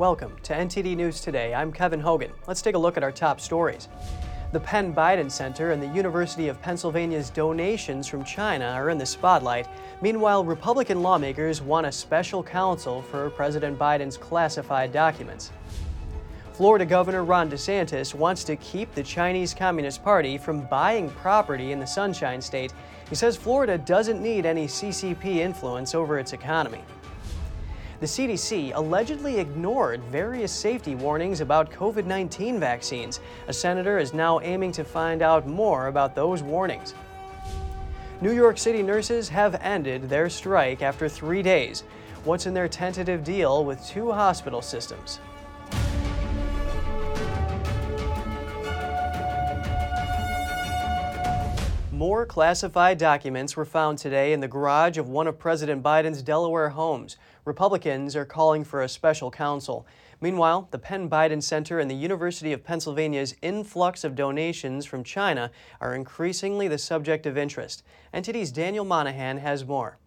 Welcome to NTD News Today. I'm Kevin Hogan. Let's take a look at our top stories. The Penn Biden Center and the University of Pennsylvania's donations from China are in the spotlight. Meanwhile, Republican lawmakers want a special counsel for President Biden's classified documents. Florida Governor Ron DeSantis wants to keep the Chinese Communist Party from buying property in the Sunshine State. He says Florida doesn't need any CCP influence over its economy. The CDC allegedly ignored various safety warnings about COVID 19 vaccines. A senator is now aiming to find out more about those warnings. New York City nurses have ended their strike after three days. What's in their tentative deal with two hospital systems? More classified documents were found today in the garage of one of President Biden's Delaware homes. Republicans are calling for a special counsel. Meanwhile, the Penn Biden Center and the University of Pennsylvania's influx of donations from China are increasingly the subject of interest. NTD's Daniel Monahan has more.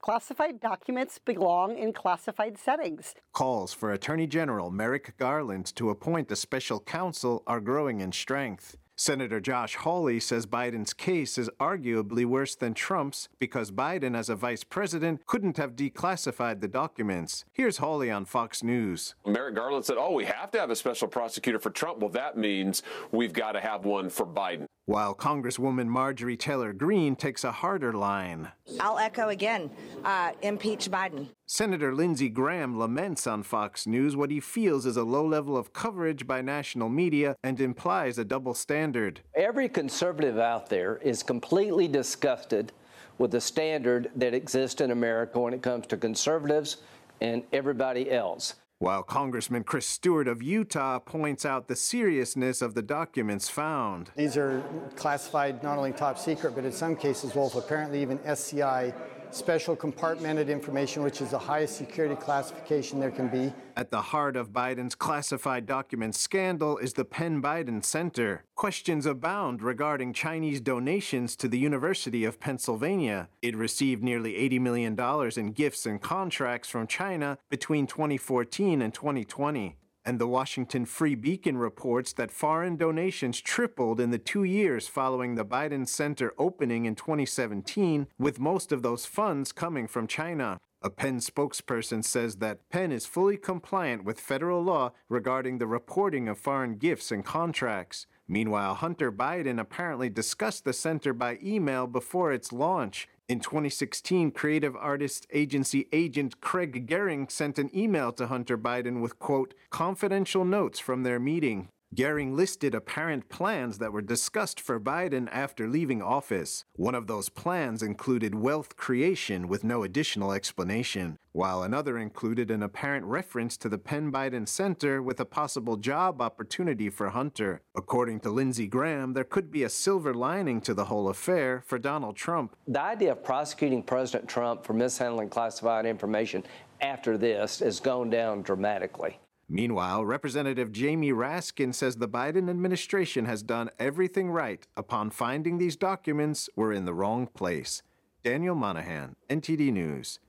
Classified documents belong in classified settings. Calls for Attorney General Merrick Garland to appoint a special counsel are growing in strength. Senator Josh Hawley says Biden's case is arguably worse than Trump's because Biden, as a vice president, couldn't have declassified the documents. Here's Hawley on Fox News. Merrick Garland said, Oh, we have to have a special prosecutor for Trump. Well, that means we've got to have one for Biden. While Congresswoman Marjorie Taylor Greene takes a harder line. I'll echo again uh, impeach Biden. Senator Lindsey Graham laments on Fox News what he feels is a low level of coverage by national media and implies a double standard. Every conservative out there is completely disgusted with the standard that exists in America when it comes to conservatives and everybody else while Congressman Chris Stewart of Utah points out the seriousness of the documents found. These are classified not only top secret, but in some cases, Wolf, apparently even SCI special compartmented information, which is the highest security classification there can be. At the heart of Biden's classified documents scandal is the Penn Biden Center. Questions abound regarding Chinese donations to the University of Pennsylvania. It received nearly $80 million in gifts and contracts from China between 2014 and 2020. And the Washington Free Beacon reports that foreign donations tripled in the two years following the Biden Center opening in 2017, with most of those funds coming from China. A Penn spokesperson says that Penn is fully compliant with federal law regarding the reporting of foreign gifts and contracts. Meanwhile, Hunter Biden apparently discussed the center by email before its launch. In 2016, creative artist agency agent Craig Gehring sent an email to Hunter Biden with, quote, confidential notes from their meeting. Gehring listed apparent plans that were discussed for Biden after leaving office. One of those plans included wealth creation with no additional explanation, while another included an apparent reference to the Penn Biden Center with a possible job opportunity for Hunter. According to Lindsey Graham, there could be a silver lining to the whole affair for Donald Trump. The idea of prosecuting President Trump for mishandling classified information after this has gone down dramatically. Meanwhile, Representative Jamie Raskin says the Biden administration has done everything right upon finding these documents were in the wrong place. Daniel Monahan, NTD News.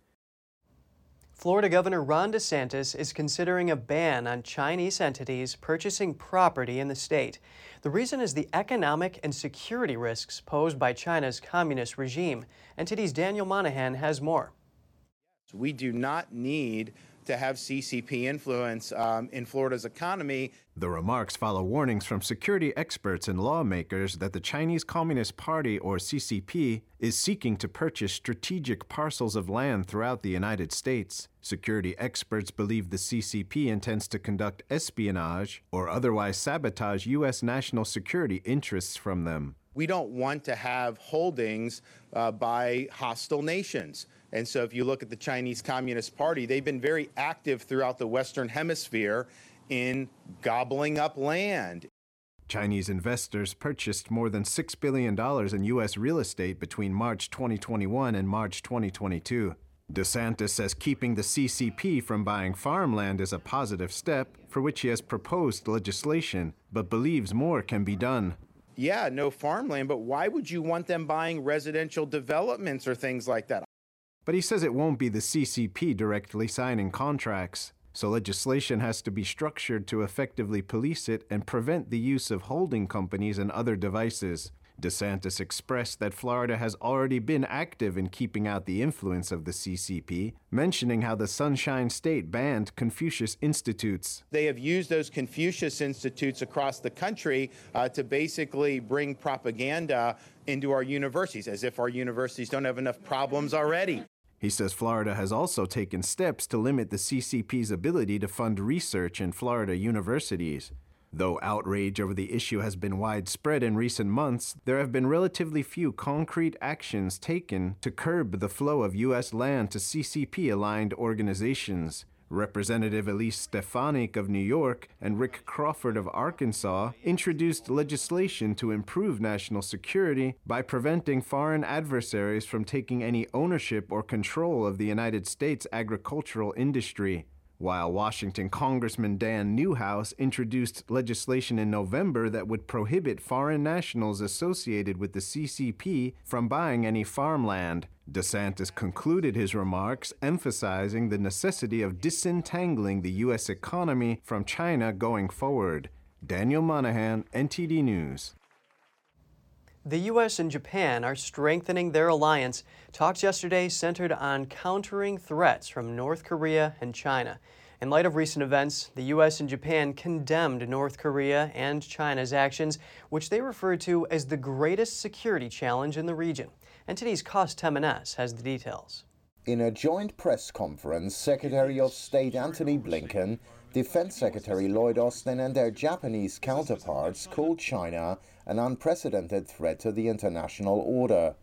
Florida Governor Ron DeSantis is considering a ban on Chinese entities purchasing property in the state. The reason is the economic and security risks posed by China's communist regime. NTD's Daniel Monahan has more. We do not need to have CCP influence um, in Florida's economy. The remarks follow warnings from security experts and lawmakers that the Chinese Communist Party, or CCP, is seeking to purchase strategic parcels of land throughout the United States. Security experts believe the CCP intends to conduct espionage or otherwise sabotage U.S. national security interests from them. We don't want to have holdings uh, by hostile nations. And so if you look at the Chinese Communist Party, they've been very active throughout the Western Hemisphere in gobbling up land. Chinese investors purchased more than $6 billion in U.S. real estate between March 2021 and March 2022. DeSantis says keeping the CCP from buying farmland is a positive step for which he has proposed legislation, but believes more can be done. Yeah, no farmland, but why would you want them buying residential developments or things like that? But he says it won't be the CCP directly signing contracts. so legislation has to be structured to effectively police it and prevent the use of holding companies and other devices. DeSantis expressed that Florida has already been active in keeping out the influence of the CCP, mentioning how the Sunshine State banned Confucius Institutes. They have used those Confucius Institutes across the country uh, to basically bring propaganda into our universities, as if our universities don't have enough problems already. He says Florida has also taken steps to limit the CCP's ability to fund research in Florida universities. Though outrage over the issue has been widespread in recent months, there have been relatively few concrete actions taken to curb the flow of U.S. land to CCP aligned organizations. Representative Elise Stefanik of New York and Rick Crawford of Arkansas introduced legislation to improve national security by preventing foreign adversaries from taking any ownership or control of the United States agricultural industry while Washington Congressman Dan Newhouse introduced legislation in November that would prohibit foreign nationals associated with the CCP from buying any farmland. DeSantis concluded his remarks emphasizing the necessity of disentangling the U.S. economy from China going forward. Daniel Monahan, NTD News. The U.S. and Japan are strengthening their alliance. Talks yesterday centered on countering threats from North Korea and China. In light of recent events, the U.S. and Japan condemned North Korea and China's actions, which they referred to as the greatest security challenge in the region. NTD's Cost Temenes has the details. In a joint press conference, Secretary of State Antony Blinken, Defense Secretary Lloyd Austin, and their Japanese counterparts called China an unprecedented threat to the international order.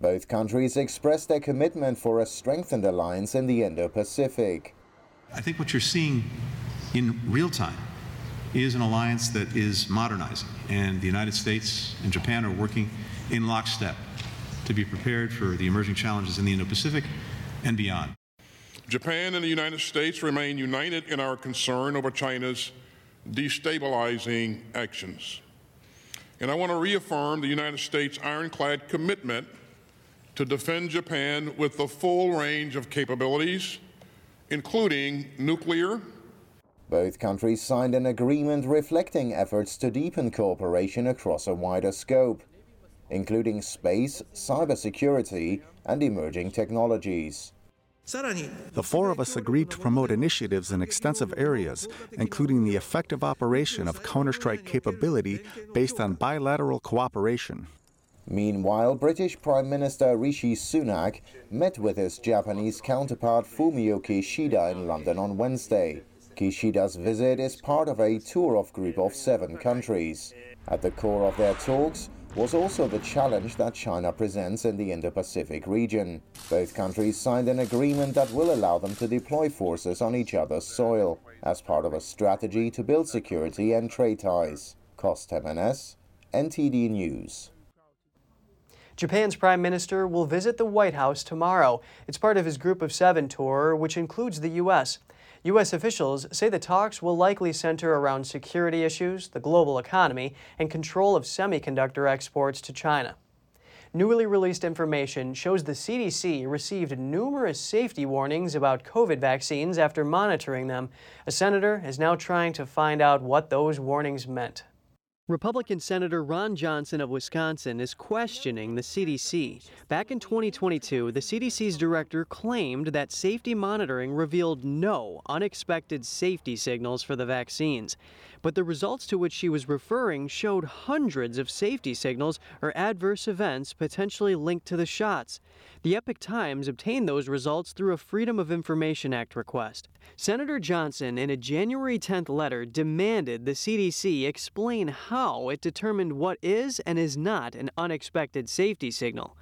Both countries expressed their commitment for a strengthened alliance in the Indo Pacific. I think what you're seeing in real time is an alliance that is modernizing, and the United States and Japan are working in lockstep to be prepared for the emerging challenges in the Indo Pacific and beyond. Japan and the United States remain united in our concern over China's destabilizing actions. And I want to reaffirm the United States' ironclad commitment to defend Japan with the full range of capabilities including nuclear. Both countries signed an agreement reflecting efforts to deepen cooperation across a wider scope, including space, cybersecurity, and emerging technologies. The four of us agreed to promote initiatives in extensive areas, including the effective operation of counterstrike capability based on bilateral cooperation. Meanwhile, British Prime Minister Rishi Sunak met with his Japanese counterpart Fumio Kishida in London on Wednesday. Kishida's visit is part of a tour of group of seven countries. At the core of their talks was also the challenge that China presents in the Indo-Pacific region. Both countries signed an agreement that will allow them to deploy forces on each other's soil as part of a strategy to build security and trade ties. Cost Temenes, NTD News. Japan's prime minister will visit the White House tomorrow. It's part of his Group of Seven tour, which includes the U.S. U.S. officials say the talks will likely center around security issues, the global economy, and control of semiconductor exports to China. Newly released information shows the CDC received numerous safety warnings about COVID vaccines after monitoring them. A senator is now trying to find out what those warnings meant. Republican Senator Ron Johnson of Wisconsin is questioning the CDC. Back in 2022, the CDC's director claimed that safety monitoring revealed no unexpected safety signals for the vaccines. But the results to which she was referring showed hundreds of safety signals or adverse events potentially linked to the shots. The Epoch Times obtained those results through a Freedom of Information Act request. Senator Johnson, in a January 10th letter, demanded the CDC explain how it determined what is and is not an unexpected safety signal.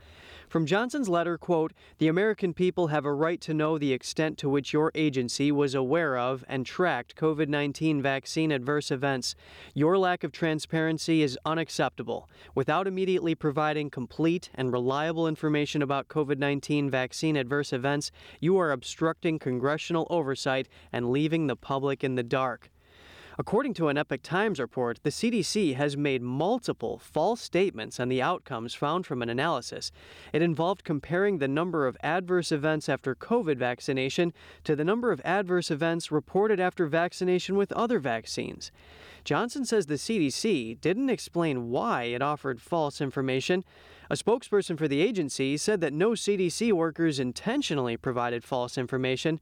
From Johnson's letter, quote, the American people have a right to know the extent to which your agency was aware of and tracked COVID 19 vaccine adverse events. Your lack of transparency is unacceptable. Without immediately providing complete and reliable information about COVID 19 vaccine adverse events, you are obstructing congressional oversight and leaving the public in the dark. According to an Epoch Times report, the CDC has made multiple false statements on the outcomes found from an analysis. It involved comparing the number of adverse events after COVID vaccination to the number of adverse events reported after vaccination with other vaccines. Johnson says the CDC didn't explain why it offered false information. A spokesperson for the agency said that no CDC workers intentionally provided false information.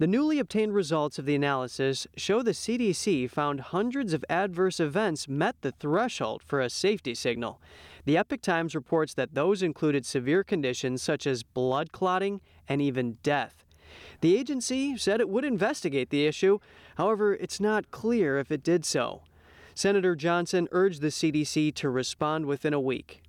The newly obtained results of the analysis show the CDC found hundreds of adverse events met the threshold for a safety signal. The Epoch Times reports that those included severe conditions such as blood clotting and even death. The agency said it would investigate the issue, however, it's not clear if it did so. Senator Johnson urged the CDC to respond within a week.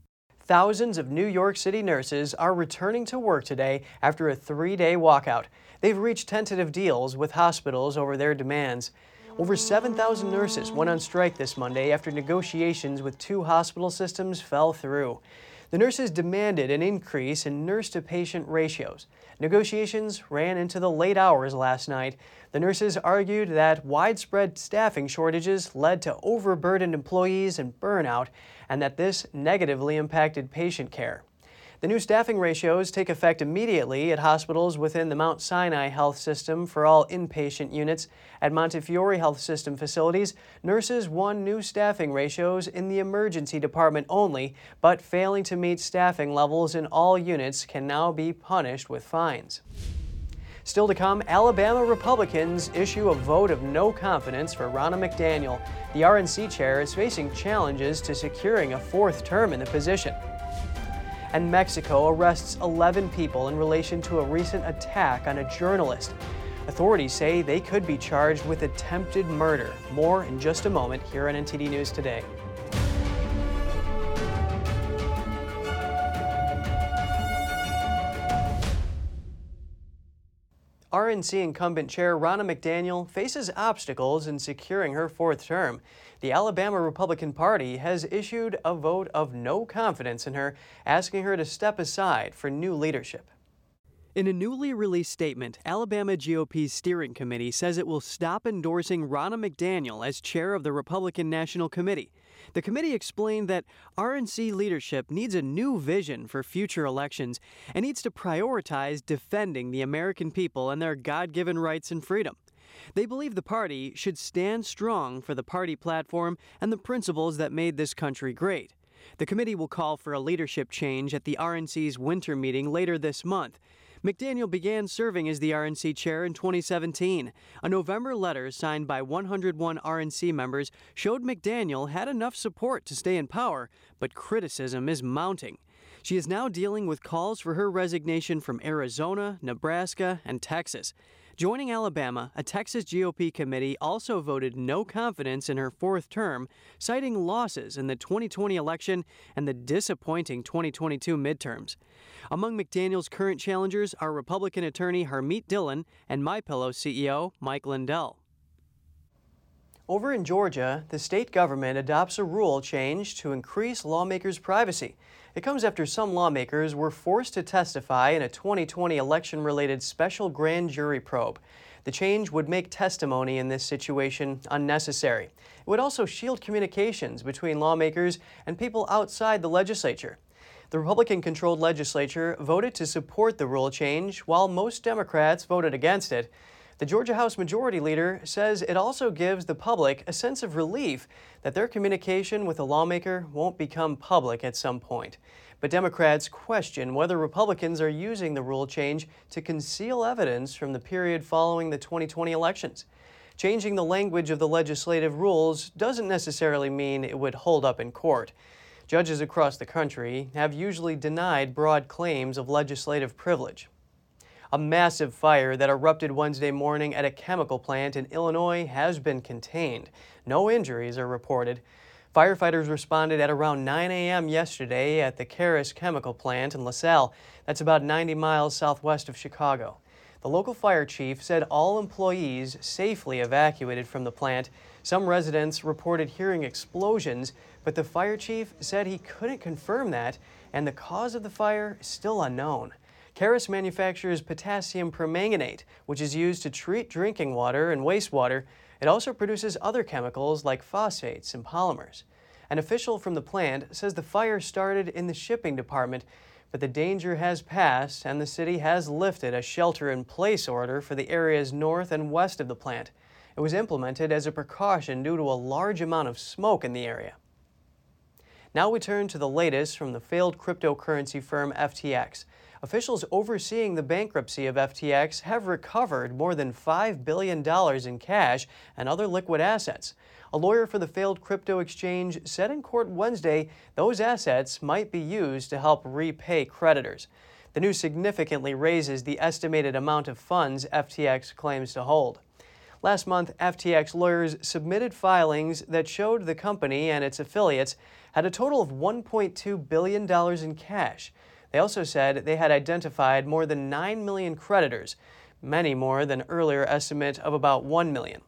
Thousands of New York City nurses are returning to work today after a three day walkout. They've reached tentative deals with hospitals over their demands. Over 7,000 nurses went on strike this Monday after negotiations with two hospital systems fell through. The nurses demanded an increase in nurse to patient ratios. Negotiations ran into the late hours last night. The nurses argued that widespread staffing shortages led to overburdened employees and burnout, and that this negatively impacted patient care. The new staffing ratios take effect immediately at hospitals within the Mount Sinai Health System for all inpatient units. At Montefiore Health System facilities, nurses won new staffing ratios in the emergency department only, but failing to meet staffing levels in all units can now be punished with fines. Still to come, Alabama Republicans issue a vote of no confidence for Ronna McDaniel. The RNC chair is facing challenges to securing a fourth term in the position and Mexico arrests 11 people in relation to a recent attack on a journalist. Authorities say they could be charged with attempted murder. More in just a moment here on NTD News Today. RNC incumbent chair Ronna McDaniel faces obstacles in securing her fourth term. The Alabama Republican Party has issued a vote of no confidence in her, asking her to step aside for new leadership. In a newly released statement, Alabama GOP's steering committee says it will stop endorsing Ronna McDaniel as chair of the Republican National Committee. The committee explained that RNC leadership needs a new vision for future elections and needs to prioritize defending the American people and their God given rights and freedom. They believe the party should stand strong for the party platform and the principles that made this country great. The committee will call for a leadership change at the RNC's winter meeting later this month. McDaniel began serving as the RNC chair in 2017. A November letter signed by 101 RNC members showed McDaniel had enough support to stay in power, but criticism is mounting. She is now dealing with calls for her resignation from Arizona, Nebraska, and Texas. Joining Alabama, a Texas GOP committee also voted no confidence in her fourth term, citing losses in the 2020 election and the disappointing 2022 midterms. Among McDaniel's current challengers are Republican attorney Harmeet Dillon and MyPillow CEO Mike Lindell. Over in Georgia, the state government adopts a rule change to increase lawmakers' privacy. It comes after some lawmakers were forced to testify in a 2020 election related special grand jury probe. The change would make testimony in this situation unnecessary. It would also shield communications between lawmakers and people outside the legislature. The Republican controlled legislature voted to support the rule change, while most Democrats voted against it. The Georgia House Majority Leader says it also gives the public a sense of relief that their communication with a lawmaker won't become public at some point. But Democrats question whether Republicans are using the rule change to conceal evidence from the period following the 2020 elections. Changing the language of the legislative rules doesn't necessarily mean it would hold up in court. Judges across the country have usually denied broad claims of legislative privilege. A massive fire that erupted Wednesday morning at a chemical plant in Illinois has been contained. No injuries are reported. Firefighters responded at around 9 a.m. yesterday at the Carus chemical plant in LaSalle. That's about 90 miles southwest of Chicago. The local fire chief said all employees safely evacuated from the plant. Some residents reported hearing explosions, but the fire chief said he couldn't confirm that, and the cause of the fire is still unknown. Carus manufactures potassium permanganate, which is used to treat drinking water and wastewater. It also produces other chemicals like phosphates and polymers. An official from the plant says the fire started in the shipping department, but the danger has passed and the city has lifted a shelter in place order for the areas north and west of the plant. It was implemented as a precaution due to a large amount of smoke in the area. Now we turn to the latest from the failed cryptocurrency firm FTX. Officials overseeing the bankruptcy of FTX have recovered more than $5 billion in cash and other liquid assets. A lawyer for the failed crypto exchange said in court Wednesday those assets might be used to help repay creditors. The news significantly raises the estimated amount of funds FTX claims to hold. Last month, FTX lawyers submitted filings that showed the company and its affiliates had a total of $1.2 billion in cash. They also said they had identified more than 9 million creditors, many more than earlier estimate of about 1 million.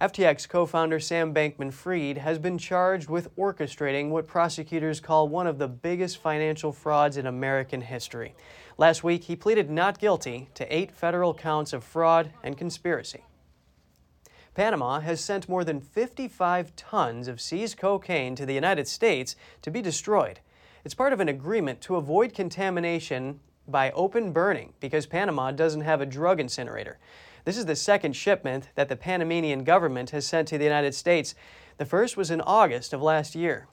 FTX co founder Sam Bankman Fried has been charged with orchestrating what prosecutors call one of the biggest financial frauds in American history. Last week, he pleaded not guilty to eight federal counts of fraud and conspiracy. Panama has sent more than 55 tons of seized cocaine to the United States to be destroyed. It's part of an agreement to avoid contamination by open burning because Panama doesn't have a drug incinerator. This is the second shipment that the Panamanian government has sent to the United States. The first was in August of last year.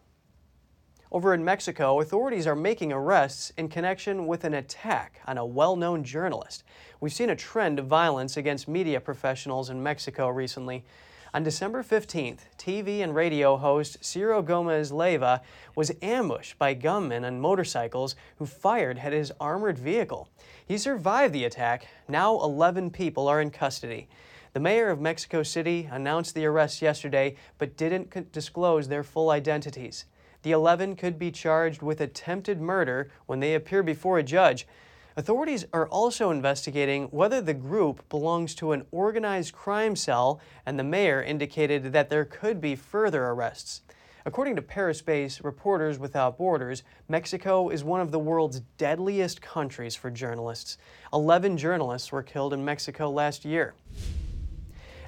Over in Mexico, authorities are making arrests in connection with an attack on a well known journalist. We've seen a trend of violence against media professionals in Mexico recently. On December 15th, TV and radio host Ciro Gomez Leyva was ambushed by gunmen on motorcycles who fired at his armored vehicle. He survived the attack. Now 11 people are in custody. The mayor of Mexico City announced the arrests yesterday but didn't disclose their full identities. The 11 could be charged with attempted murder when they appear before a judge. Authorities are also investigating whether the group belongs to an organized crime cell, and the mayor indicated that there could be further arrests. According to Paris based Reporters Without Borders, Mexico is one of the world's deadliest countries for journalists. Eleven journalists were killed in Mexico last year.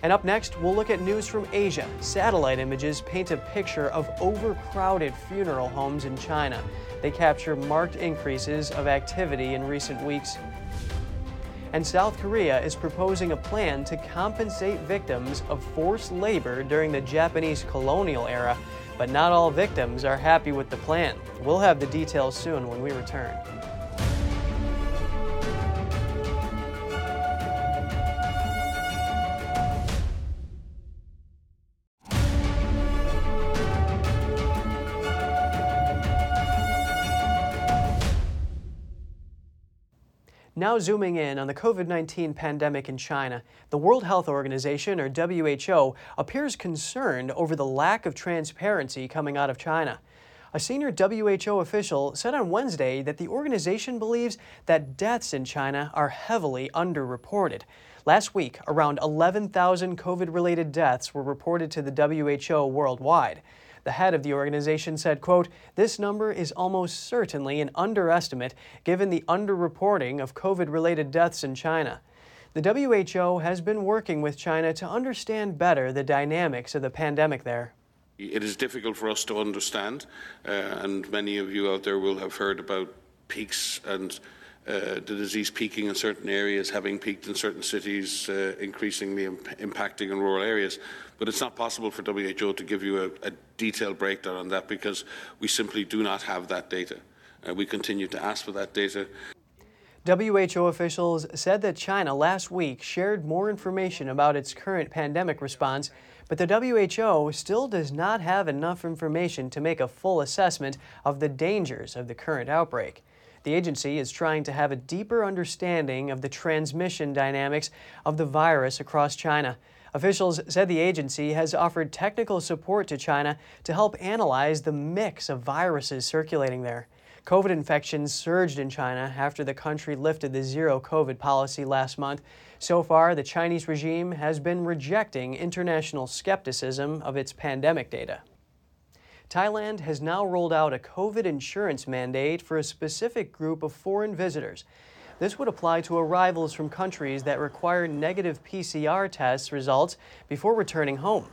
And up next, we'll look at news from Asia. Satellite images paint a picture of overcrowded funeral homes in China. They capture marked increases of activity in recent weeks. And South Korea is proposing a plan to compensate victims of forced labor during the Japanese colonial era. But not all victims are happy with the plan. We'll have the details soon when we return. Now, zooming in on the COVID 19 pandemic in China, the World Health Organization, or WHO, appears concerned over the lack of transparency coming out of China. A senior WHO official said on Wednesday that the organization believes that deaths in China are heavily underreported. Last week, around 11,000 COVID related deaths were reported to the WHO worldwide. The head of the organization said, quote, This number is almost certainly an underestimate given the underreporting of COVID related deaths in China. The WHO has been working with China to understand better the dynamics of the pandemic there. It is difficult for us to understand, uh, and many of you out there will have heard about peaks and uh, the disease peaking in certain areas, having peaked in certain cities, uh, increasingly imp- impacting in rural areas. But it's not possible for WHO to give you a, a detailed breakdown on that because we simply do not have that data. Uh, we continue to ask for that data. WHO officials said that China last week shared more information about its current pandemic response, but the WHO still does not have enough information to make a full assessment of the dangers of the current outbreak. The agency is trying to have a deeper understanding of the transmission dynamics of the virus across China. Officials said the agency has offered technical support to China to help analyze the mix of viruses circulating there. COVID infections surged in China after the country lifted the zero COVID policy last month. So far, the Chinese regime has been rejecting international skepticism of its pandemic data. Thailand has now rolled out a COVID insurance mandate for a specific group of foreign visitors. This would apply to arrivals from countries that require negative PCR test results before returning home.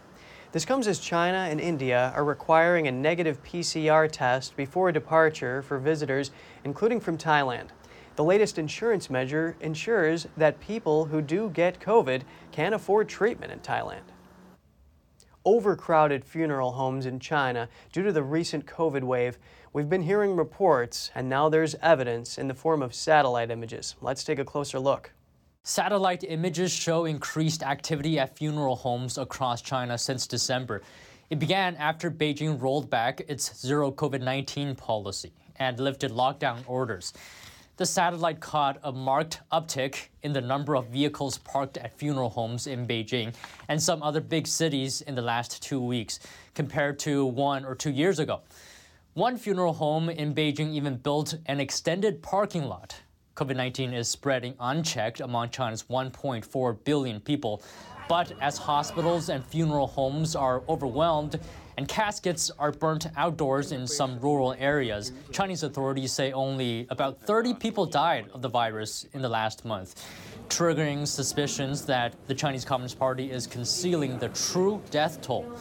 This comes as China and India are requiring a negative PCR test before departure for visitors, including from Thailand. The latest insurance measure ensures that people who do get COVID can afford treatment in Thailand. Overcrowded funeral homes in China due to the recent COVID wave. We've been hearing reports, and now there's evidence in the form of satellite images. Let's take a closer look. Satellite images show increased activity at funeral homes across China since December. It began after Beijing rolled back its zero COVID 19 policy and lifted lockdown orders. The satellite caught a marked uptick in the number of vehicles parked at funeral homes in Beijing and some other big cities in the last two weeks, compared to one or two years ago. One funeral home in Beijing even built an extended parking lot COVID 19 is spreading unchecked among China's 1.4 billion people. But as hospitals and funeral homes are overwhelmed and caskets are burnt outdoors in some rural areas, Chinese authorities say only about 30 people died of the virus in the last month, triggering suspicions that the Chinese Communist Party is concealing the true death toll.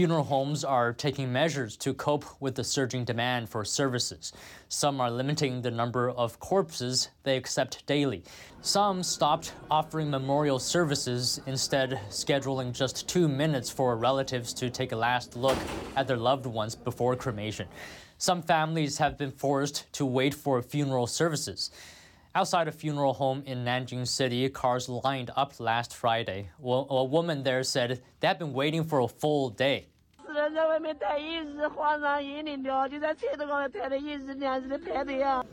Funeral homes are taking measures to cope with the surging demand for services. Some are limiting the number of corpses they accept daily. Some stopped offering memorial services, instead, scheduling just two minutes for relatives to take a last look at their loved ones before cremation. Some families have been forced to wait for funeral services. Outside a funeral home in Nanjing City, cars lined up last Friday. Well, a woman there said they had been waiting for a full day.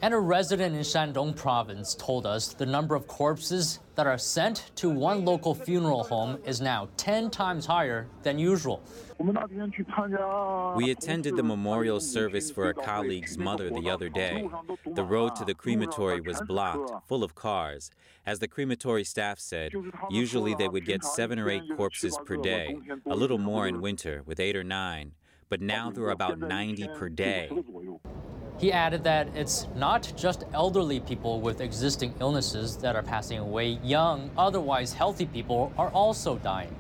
And a resident in Shandong province told us the number of corpses that are sent to one local funeral home is now 10 times higher than usual. We attended the memorial service for a colleague's mother the other day. The road to the crematory was blocked, full of cars. As the crematory staff said, usually they would get seven or eight corpses per day, a little more in winter, with eight or nine. But now there are about 90 per day. He added that it's not just elderly people with existing illnesses that are passing away, young, otherwise healthy people are also dying.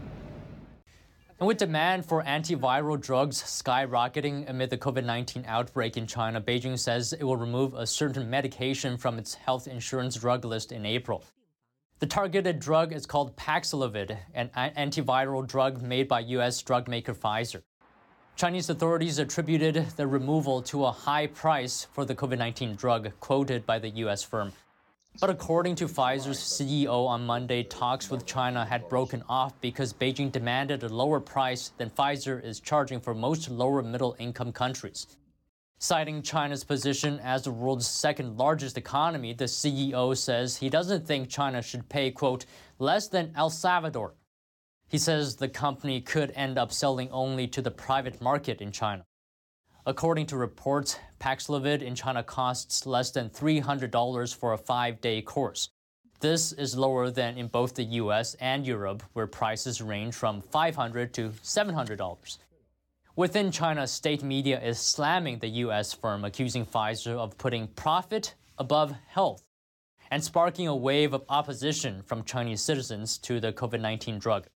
And with demand for antiviral drugs skyrocketing amid the COVID 19 outbreak in China, Beijing says it will remove a certain medication from its health insurance drug list in April. The targeted drug is called Paxlovid, an antiviral drug made by U.S. drug maker Pfizer. Chinese authorities attributed the removal to a high price for the COVID 19 drug quoted by the U.S. firm. But according to Pfizer's CEO on Monday, talks with China had broken off because Beijing demanded a lower price than Pfizer is charging for most lower middle income countries. Citing China's position as the world's second largest economy, the CEO says he doesn't think China should pay, quote, less than El Salvador. He says the company could end up selling only to the private market in China. According to reports, Paxlovid in China costs less than $300 for a five day course. This is lower than in both the US and Europe, where prices range from $500 to $700. Within China, state media is slamming the US firm, accusing Pfizer of putting profit above health and sparking a wave of opposition from Chinese citizens to the COVID 19 drug.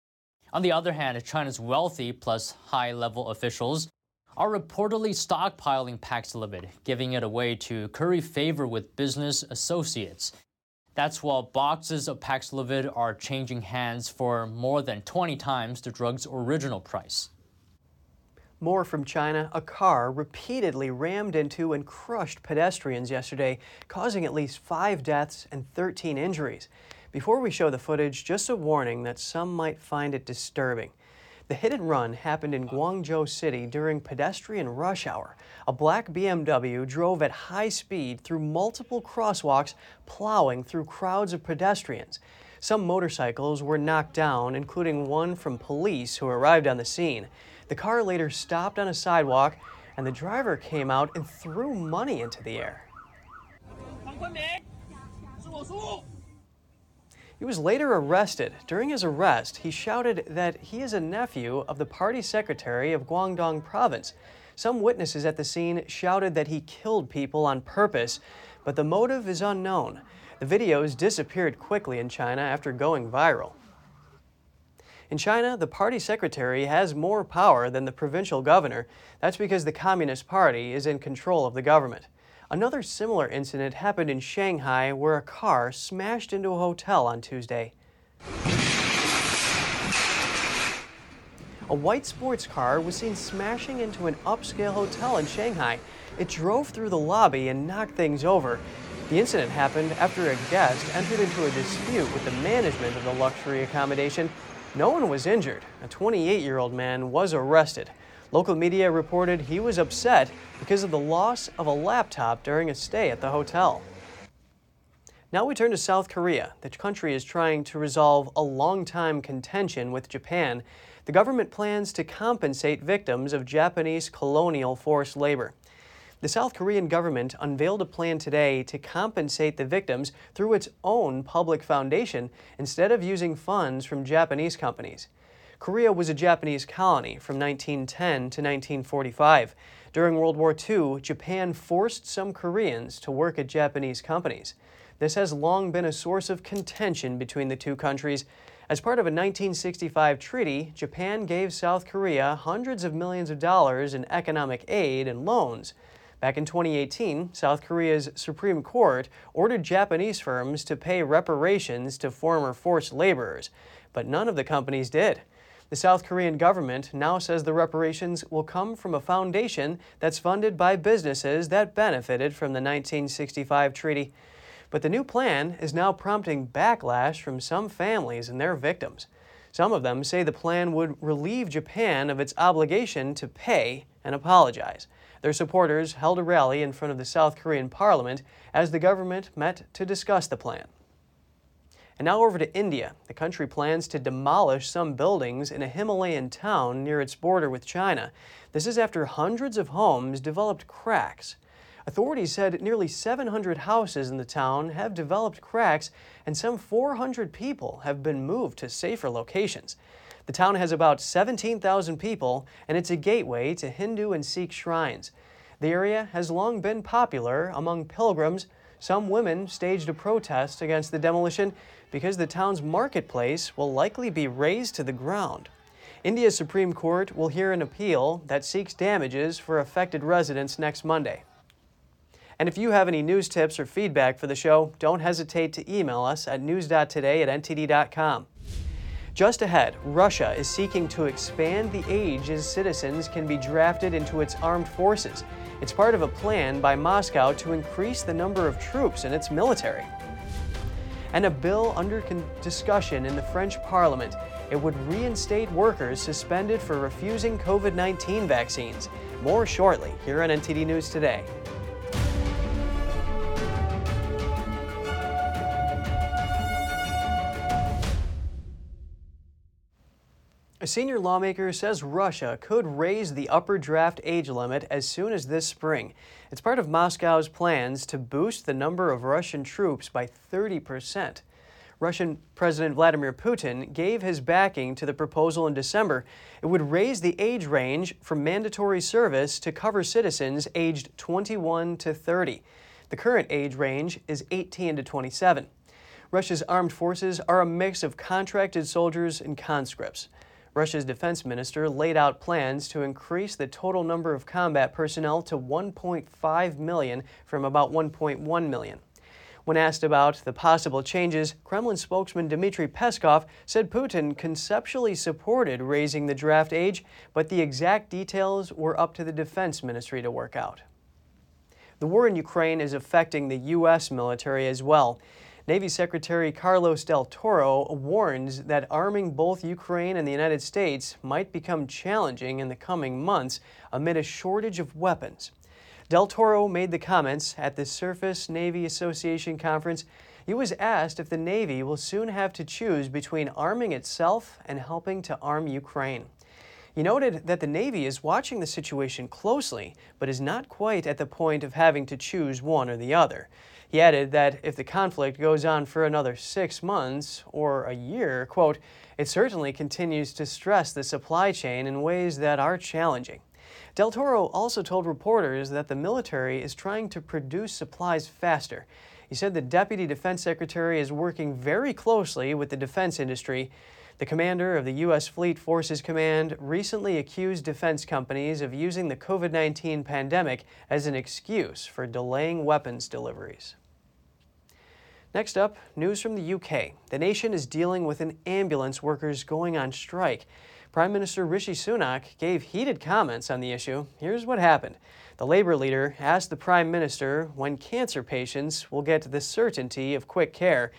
On the other hand, China's wealthy plus high level officials are reportedly stockpiling Paxlovid, giving it away to curry favor with business associates. That's while boxes of Paxlovid are changing hands for more than 20 times the drug's original price. More from China. A car repeatedly rammed into and crushed pedestrians yesterday, causing at least five deaths and 13 injuries. Before we show the footage, just a warning that some might find it disturbing. The hit and run happened in Guangzhou City during pedestrian rush hour. A black BMW drove at high speed through multiple crosswalks, plowing through crowds of pedestrians. Some motorcycles were knocked down, including one from police who arrived on the scene. The car later stopped on a sidewalk, and the driver came out and threw money into the air. He was later arrested. During his arrest, he shouted that he is a nephew of the party secretary of Guangdong province. Some witnesses at the scene shouted that he killed people on purpose, but the motive is unknown. The videos disappeared quickly in China after going viral. In China, the party secretary has more power than the provincial governor. That's because the Communist Party is in control of the government. Another similar incident happened in Shanghai where a car smashed into a hotel on Tuesday. A white sports car was seen smashing into an upscale hotel in Shanghai. It drove through the lobby and knocked things over. The incident happened after a guest entered into a dispute with the management of the luxury accommodation. No one was injured. A 28 year old man was arrested. Local media reported he was upset because of the loss of a laptop during a stay at the hotel. Now we turn to South Korea. The country is trying to resolve a long-time contention with Japan the government plans to compensate victims of Japanese colonial forced labor. The South Korean government unveiled a plan today to compensate the victims through its own public foundation instead of using funds from Japanese companies. Korea was a Japanese colony from 1910 to 1945. During World War II, Japan forced some Koreans to work at Japanese companies. This has long been a source of contention between the two countries. As part of a 1965 treaty, Japan gave South Korea hundreds of millions of dollars in economic aid and loans. Back in 2018, South Korea's Supreme Court ordered Japanese firms to pay reparations to former forced laborers, but none of the companies did. The South Korean government now says the reparations will come from a foundation that's funded by businesses that benefited from the 1965 treaty. But the new plan is now prompting backlash from some families and their victims. Some of them say the plan would relieve Japan of its obligation to pay and apologize. Their supporters held a rally in front of the South Korean parliament as the government met to discuss the plan. And now over to India. The country plans to demolish some buildings in a Himalayan town near its border with China. This is after hundreds of homes developed cracks. Authorities said nearly 700 houses in the town have developed cracks and some 400 people have been moved to safer locations. The town has about 17,000 people and it's a gateway to Hindu and Sikh shrines. The area has long been popular among pilgrims. Some women staged a protest against the demolition because the town's marketplace will likely be razed to the ground. India's Supreme Court will hear an appeal that seeks damages for affected residents next Monday. And if you have any news tips or feedback for the show, don't hesitate to email us at news.today at ntd.com. Just ahead, Russia is seeking to expand the age as citizens can be drafted into its armed forces. It's part of a plan by Moscow to increase the number of troops in its military. And a bill under discussion in the French parliament. It would reinstate workers suspended for refusing COVID 19 vaccines. More shortly here on NTD News Today. A senior lawmaker says Russia could raise the upper draft age limit as soon as this spring. It's part of Moscow's plans to boost the number of Russian troops by 30 percent. Russian President Vladimir Putin gave his backing to the proposal in December. It would raise the age range for mandatory service to cover citizens aged 21 to 30. The current age range is 18 to 27. Russia's armed forces are a mix of contracted soldiers and conscripts. Russia's defense minister laid out plans to increase the total number of combat personnel to 1.5 million from about 1.1 million. When asked about the possible changes, Kremlin spokesman Dmitry Peskov said Putin conceptually supported raising the draft age, but the exact details were up to the defense ministry to work out. The war in Ukraine is affecting the U.S. military as well. Navy Secretary Carlos del Toro warns that arming both Ukraine and the United States might become challenging in the coming months amid a shortage of weapons. Del Toro made the comments at the Surface Navy Association conference. He was asked if the Navy will soon have to choose between arming itself and helping to arm Ukraine. He noted that the Navy is watching the situation closely, but is not quite at the point of having to choose one or the other. He added that if the conflict goes on for another six months or a year, quote, it certainly continues to stress the supply chain in ways that are challenging. Del Toro also told reporters that the military is trying to produce supplies faster. He said the Deputy Defense Secretary is working very closely with the defense industry. The commander of the U.S. Fleet Forces Command recently accused defense companies of using the COVID 19 pandemic as an excuse for delaying weapons deliveries. Next up, news from the UK. The nation is dealing with an ambulance workers going on strike. Prime Minister Rishi Sunak gave heated comments on the issue. Here's what happened. The Labour leader asked the Prime Minister when cancer patients will get the certainty of quick care.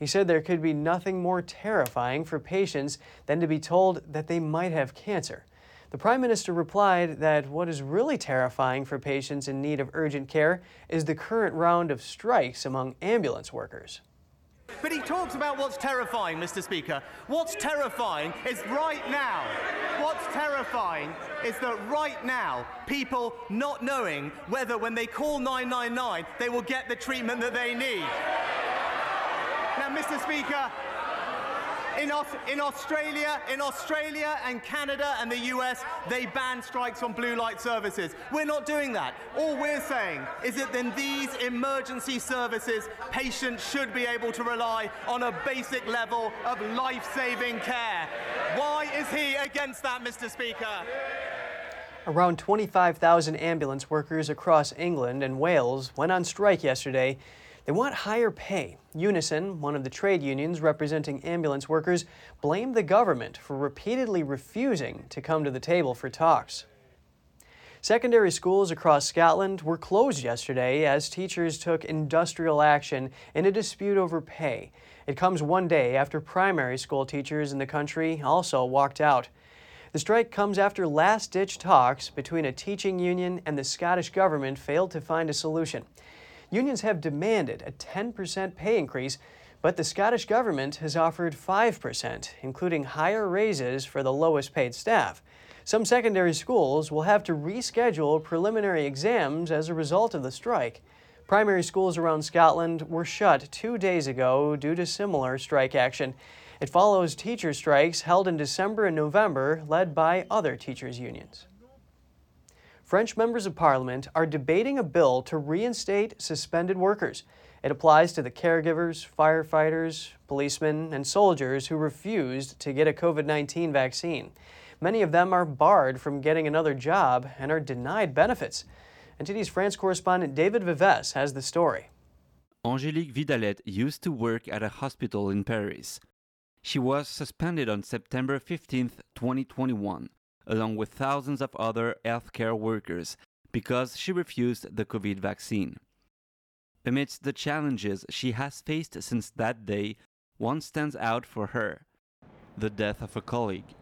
He said there could be nothing more terrifying for patients than to be told that they might have cancer. The Prime Minister replied that what is really terrifying for patients in need of urgent care is the current round of strikes among ambulance workers. But he talks about what's terrifying, Mr. Speaker. What's terrifying is right now. What's terrifying is that right now, people not knowing whether when they call 999 they will get the treatment that they need. Now, Mr. Speaker, in, in, Australia, in Australia and Canada and the US, they ban strikes on blue light services. We're not doing that. All we're saying is that in these emergency services, patients should be able to rely on a basic level of life-saving care. Why is he against that, Mr. Speaker? Around 25,000 ambulance workers across England and Wales went on strike yesterday they want higher pay. Unison, one of the trade unions representing ambulance workers, blamed the government for repeatedly refusing to come to the table for talks. Secondary schools across Scotland were closed yesterday as teachers took industrial action in a dispute over pay. It comes one day after primary school teachers in the country also walked out. The strike comes after last ditch talks between a teaching union and the Scottish government failed to find a solution. Unions have demanded a 10% pay increase, but the Scottish Government has offered 5%, including higher raises for the lowest paid staff. Some secondary schools will have to reschedule preliminary exams as a result of the strike. Primary schools around Scotland were shut two days ago due to similar strike action. It follows teacher strikes held in December and November, led by other teachers' unions. French members of parliament are debating a bill to reinstate suspended workers. It applies to the caregivers, firefighters, policemen, and soldiers who refused to get a COVID 19 vaccine. Many of them are barred from getting another job and are denied benefits. NTD's France correspondent David Vives has the story. Angélique Vidalette used to work at a hospital in Paris. She was suspended on September 15, 2021 along with thousands of other healthcare workers, because she refused the COVID vaccine. Amidst the challenges she has faced since that day, one stands out for her the death of a colleague.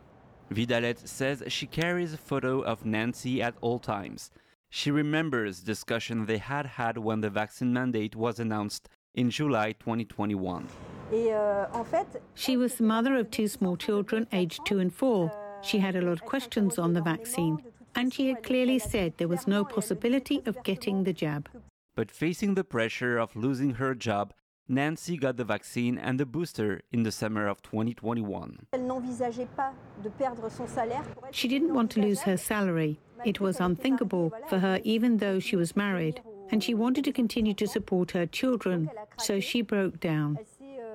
Vidalette says she carries a photo of Nancy at all times. She remembers discussion they had had when the vaccine mandate was announced in July 2021. Euh, she was the mother of two small children, aged two and four. She had a lot of questions on the vaccine, and she had clearly said there was no possibility of getting the jab. But facing the pressure of losing her job, Nancy got the vaccine and the booster in the summer of 2021. She didn't want to lose her salary. It was unthinkable for her, even though she was married. And she wanted to continue to support her children, so she broke down.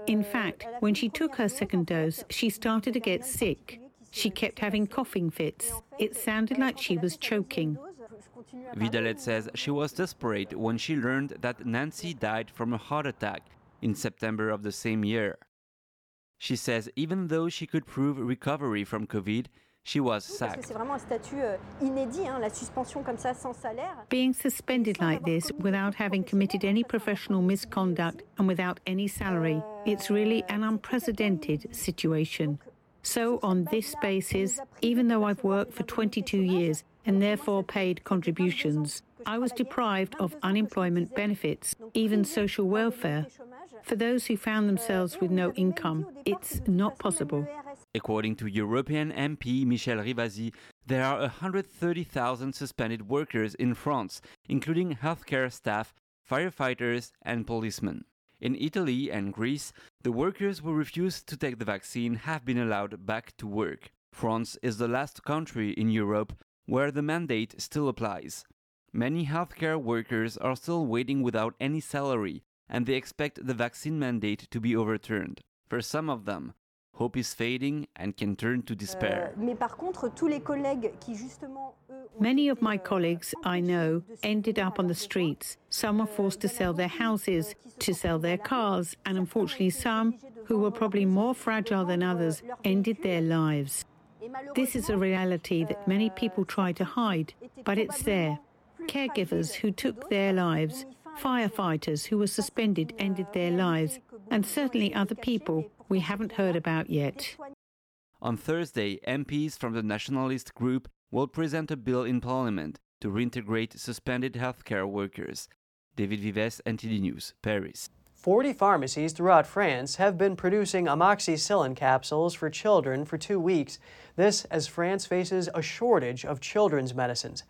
In fact, when she took her second dose, she started to get sick. She kept having coughing fits. It sounded like she was choking. Vidalette says she was desperate when she learned that Nancy died from a heart attack in September of the same year. She says even though she could prove recovery from COVID, she was sacked. Euh, Being suspended like this without having committed any professional misconduct and without any salary, it's really an unprecedented situation. So, on this basis, even though I've worked for 22 years and therefore paid contributions, I was deprived of unemployment benefits, even social welfare. For those who found themselves with no income, it's not possible. According to European MP Michèle Rivasi, there are 130,000 suspended workers in France, including healthcare staff, firefighters, and policemen. In Italy and Greece, the workers who refused to take the vaccine have been allowed back to work. France is the last country in Europe where the mandate still applies. Many healthcare workers are still waiting without any salary and they expect the vaccine mandate to be overturned. For some of them, hope is fading and can turn to despair. Many of my colleagues I know ended up on the streets. Some were forced to sell their houses, to sell their cars, and unfortunately, some, who were probably more fragile than others, ended their lives. This is a reality that many people try to hide, but it's there. Caregivers who took their lives, firefighters who were suspended ended their lives, and certainly other people we haven't heard about yet. On Thursday, MPs from the nationalist group will present a bill in Parliament to reintegrate suspended healthcare workers. David Vives, NTD News, Paris. 40 pharmacies throughout France have been producing amoxicillin capsules for children for two weeks. This as France faces a shortage of children's medicines.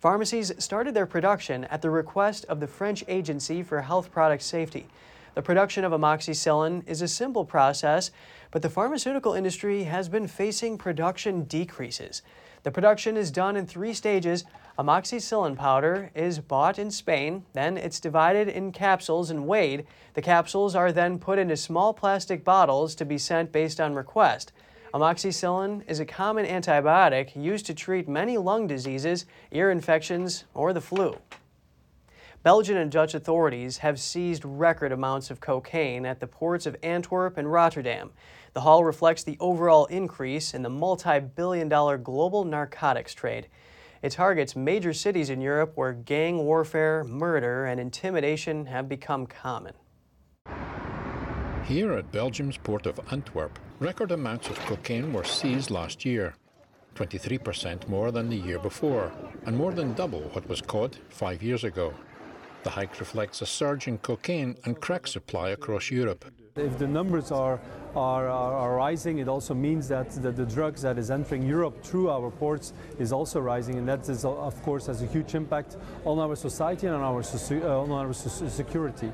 Pharmacies started their production at the request of the French Agency for Health Product Safety. The production of amoxicillin is a simple process, but the pharmaceutical industry has been facing production decreases. The production is done in three stages. Amoxicillin powder is bought in Spain, then it's divided in capsules and weighed. The capsules are then put into small plastic bottles to be sent based on request. Amoxicillin is a common antibiotic used to treat many lung diseases, ear infections, or the flu. Belgian and Dutch authorities have seized record amounts of cocaine at the ports of Antwerp and Rotterdam. The haul reflects the overall increase in the multi billion dollar global narcotics trade. It targets major cities in Europe where gang warfare, murder, and intimidation have become common. Here at Belgium's port of Antwerp, record amounts of cocaine were seized last year. 23% more than the year before, and more than double what was caught five years ago. The hike reflects a surge in cocaine and crack supply across Europe. If the numbers are, are, are rising, it also means that the, the, drugs that is entering Europe through our ports is also rising, and that is, of course, has a huge impact on our society and on our, uh, on our security.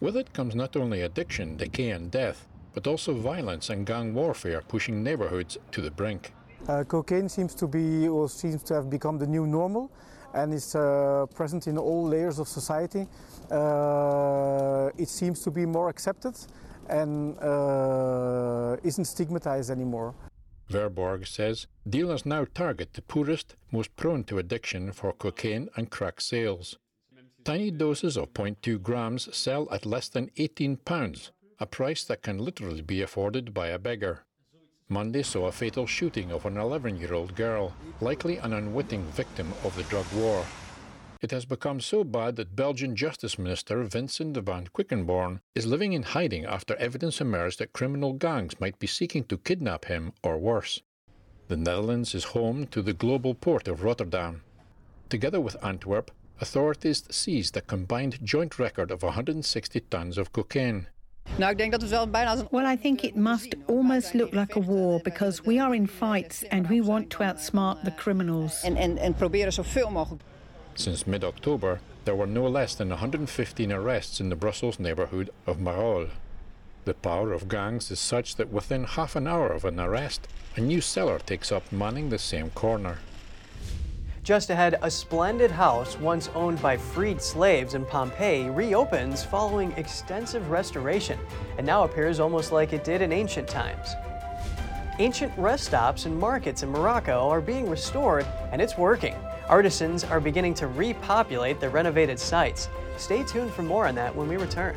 With it comes not only addiction, decay, and death, but also violence and gang warfare pushing neighborhoods to the brink. Uh, cocaine seems to be or seems to have become the new normal and is uh, present in all layers of society. Uh, it seems to be more accepted and uh, isn't stigmatized anymore. Verborg says dealers now target the poorest, most prone to addiction for cocaine and crack sales. Tiny doses of 0.2 grams sell at less than 18 pounds, a price that can literally be afforded by a beggar. Monday saw a fatal shooting of an 11 year old girl, likely an unwitting victim of the drug war. It has become so bad that Belgian Justice Minister Vincent van Quickenborne is living in hiding after evidence emerged that criminal gangs might be seeking to kidnap him or worse. The Netherlands is home to the global port of Rotterdam. Together with Antwerp, authorities seized a combined joint record of 160 tons of cocaine. Well, I think it must almost look like a war because we are in fights and we want to outsmart the criminals. Since mid October, there were no less than 115 arrests in the Brussels neighbourhood of Marolles. The power of gangs is such that within half an hour of an arrest, a new seller takes up manning the same corner. Just ahead, a splendid house once owned by freed slaves in Pompeii reopens following extensive restoration and now appears almost like it did in ancient times. Ancient rest stops and markets in Morocco are being restored and it's working. Artisans are beginning to repopulate the renovated sites. Stay tuned for more on that when we return.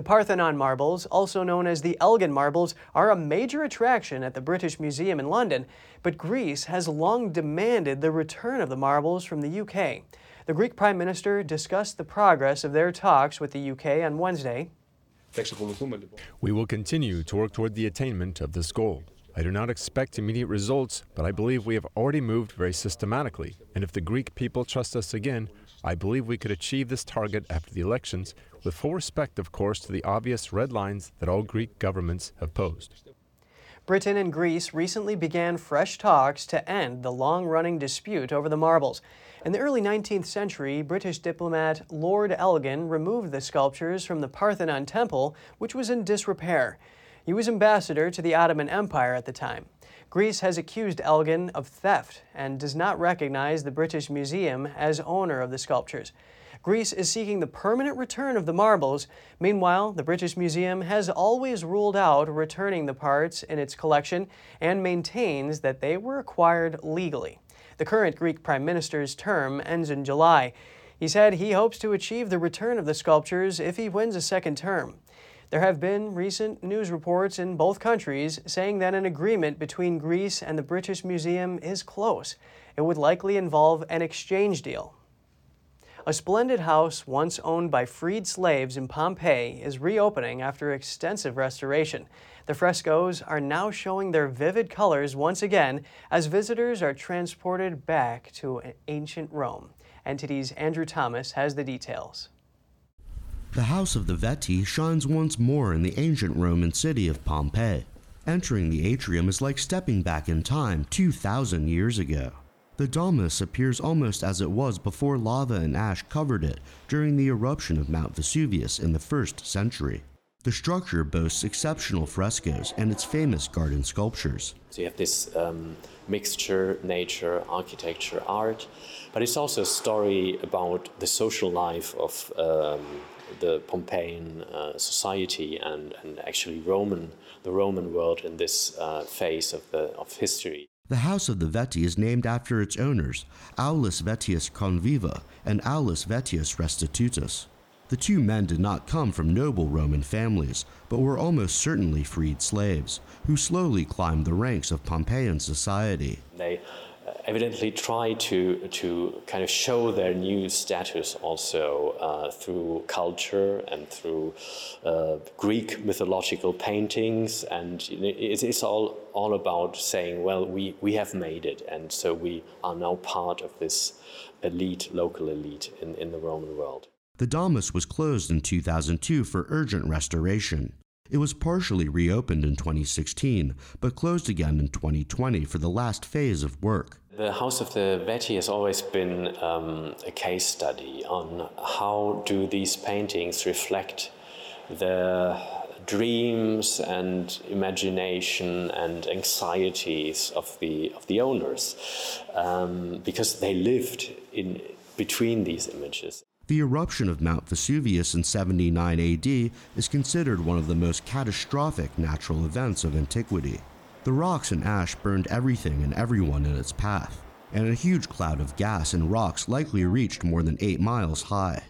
The Parthenon marbles, also known as the Elgin marbles, are a major attraction at the British Museum in London, but Greece has long demanded the return of the marbles from the UK. The Greek Prime Minister discussed the progress of their talks with the UK on Wednesday. We will continue to work toward the attainment of this goal. I do not expect immediate results, but I believe we have already moved very systematically, and if the Greek people trust us again, I believe we could achieve this target after the elections, with full respect, of course, to the obvious red lines that all Greek governments have posed. Britain and Greece recently began fresh talks to end the long running dispute over the marbles. In the early 19th century, British diplomat Lord Elgin removed the sculptures from the Parthenon Temple, which was in disrepair. He was ambassador to the Ottoman Empire at the time. Greece has accused Elgin of theft and does not recognize the British Museum as owner of the sculptures. Greece is seeking the permanent return of the marbles. Meanwhile, the British Museum has always ruled out returning the parts in its collection and maintains that they were acquired legally. The current Greek Prime Minister's term ends in July. He said he hopes to achieve the return of the sculptures if he wins a second term. There have been recent news reports in both countries saying that an agreement between Greece and the British Museum is close. It would likely involve an exchange deal. A splendid house once owned by freed slaves in Pompeii is reopening after extensive restoration. The frescoes are now showing their vivid colors once again as visitors are transported back to ancient Rome. NTD's Andrew Thomas has the details. The House of the Vettii shines once more in the ancient Roman city of Pompeii. Entering the atrium is like stepping back in time 2,000 years ago. The domus appears almost as it was before lava and ash covered it during the eruption of Mount Vesuvius in the first century. The structure boasts exceptional frescoes and its famous garden sculptures. So you have this um, mixture, nature, architecture, art, but it's also a story about the social life of um, the Pompeian uh, society and, and actually Roman, the Roman world in this uh, phase of, the, of history. The House of the Vettii is named after its owners, Aulus Vettius Conviva and Aulus Vettius Restitutus. The two men did not come from noble Roman families, but were almost certainly freed slaves, who slowly climbed the ranks of Pompeian society. They evidently try to, to kind of show their new status also uh, through culture and through uh, Greek mythological paintings. And it's all, all about saying, well, we, we have made it, and so we are now part of this elite, local elite in, in the Roman world. The Domus was closed in 2002 for urgent restoration. It was partially reopened in 2016, but closed again in 2020 for the last phase of work. The House of the Vettii has always been um, a case study on how do these paintings reflect the dreams and imagination and anxieties of the of the owners, um, because they lived in between these images. The eruption of Mount Vesuvius in 79 AD is considered one of the most catastrophic natural events of antiquity. The rocks and ash burned everything and everyone in its path, and a huge cloud of gas and rocks likely reached more than 8 miles high.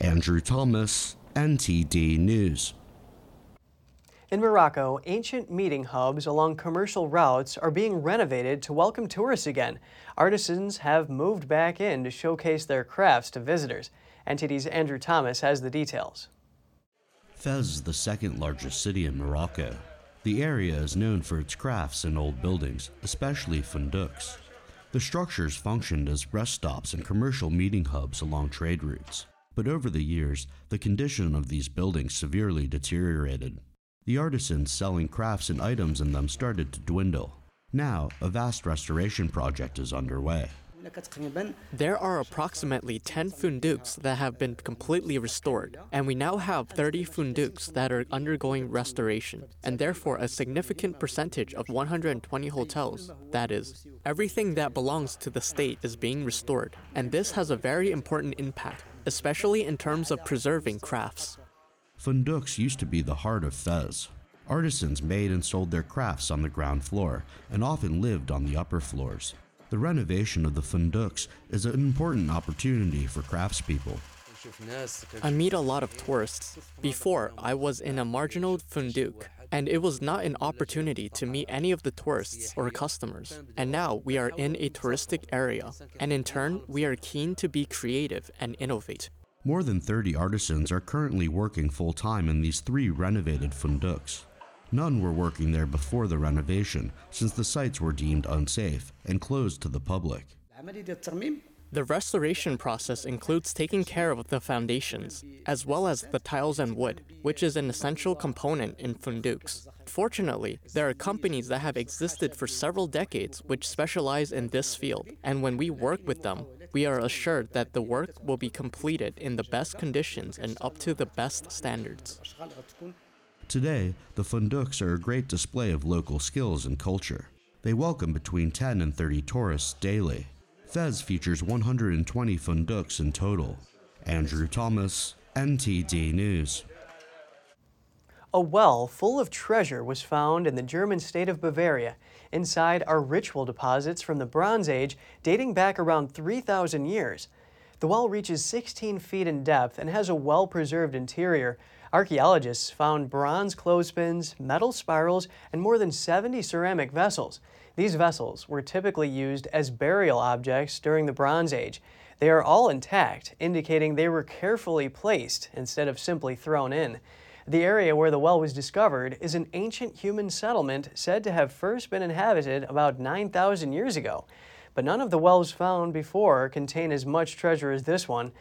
Andrew Thomas, NTD News. In Morocco, ancient meeting hubs along commercial routes are being renovated to welcome tourists again. Artisans have moved back in to showcase their crafts to visitors. NTD's Andrew Thomas has the details. Fez is the second largest city in Morocco the area is known for its crafts and old buildings, especially funduks. The structures functioned as rest stops and commercial meeting hubs along trade routes. But over the years, the condition of these buildings severely deteriorated. The artisans selling crafts and items in them started to dwindle. Now, a vast restoration project is underway. There are approximately 10 funduks that have been completely restored, and we now have 30 funduks that are undergoing restoration, and therefore a significant percentage of 120 hotels. That is, everything that belongs to the state is being restored, and this has a very important impact, especially in terms of preserving crafts. Funduks used to be the heart of Fez. Artisans made and sold their crafts on the ground floor and often lived on the upper floors. The renovation of the funduks is an important opportunity for craftspeople. I meet a lot of tourists. Before, I was in a marginal funduk, and it was not an opportunity to meet any of the tourists or customers. And now we are in a touristic area, and in turn, we are keen to be creative and innovate. More than 30 artisans are currently working full time in these three renovated funduks. None were working there before the renovation, since the sites were deemed unsafe and closed to the public. The restoration process includes taking care of the foundations, as well as the tiles and wood, which is an essential component in funduks. Fortunately, there are companies that have existed for several decades which specialize in this field, and when we work with them, we are assured that the work will be completed in the best conditions and up to the best standards. Today, the funduks are a great display of local skills and culture. They welcome between 10 and 30 tourists daily. Fez features 120 funduks in total. Andrew Thomas, NTD News. A well full of treasure was found in the German state of Bavaria. Inside are ritual deposits from the Bronze Age dating back around 3,000 years. The well reaches 16 feet in depth and has a well preserved interior. Archaeologists found bronze clothespins, metal spirals, and more than 70 ceramic vessels. These vessels were typically used as burial objects during the Bronze Age. They are all intact, indicating they were carefully placed instead of simply thrown in. The area where the well was discovered is an ancient human settlement said to have first been inhabited about 9,000 years ago. But none of the wells found before contain as much treasure as this one.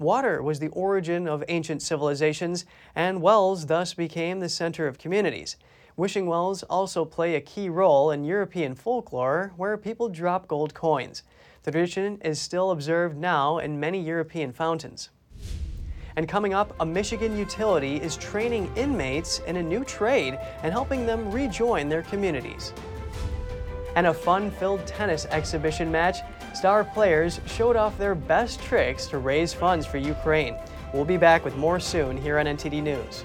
Water was the origin of ancient civilizations, and wells thus became the center of communities. Wishing wells also play a key role in European folklore where people drop gold coins. The tradition is still observed now in many European fountains. And coming up, a Michigan utility is training inmates in a new trade and helping them rejoin their communities. And a fun filled tennis exhibition match, star players showed off their best tricks to raise funds for Ukraine. We'll be back with more soon here on NTD News.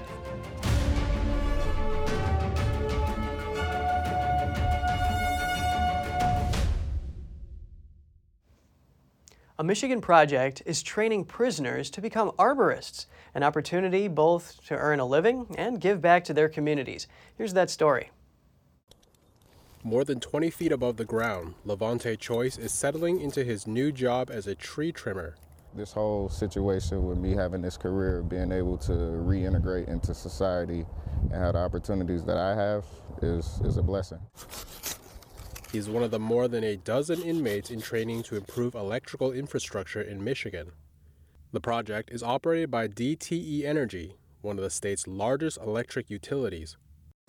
A Michigan project is training prisoners to become arborists, an opportunity both to earn a living and give back to their communities. Here's that story. More than 20 feet above the ground, Levante Choice is settling into his new job as a tree trimmer. This whole situation with me having this career, being able to reintegrate into society and have the opportunities that I have is, is a blessing. He's one of the more than a dozen inmates in training to improve electrical infrastructure in Michigan. The project is operated by DTE Energy, one of the state's largest electric utilities.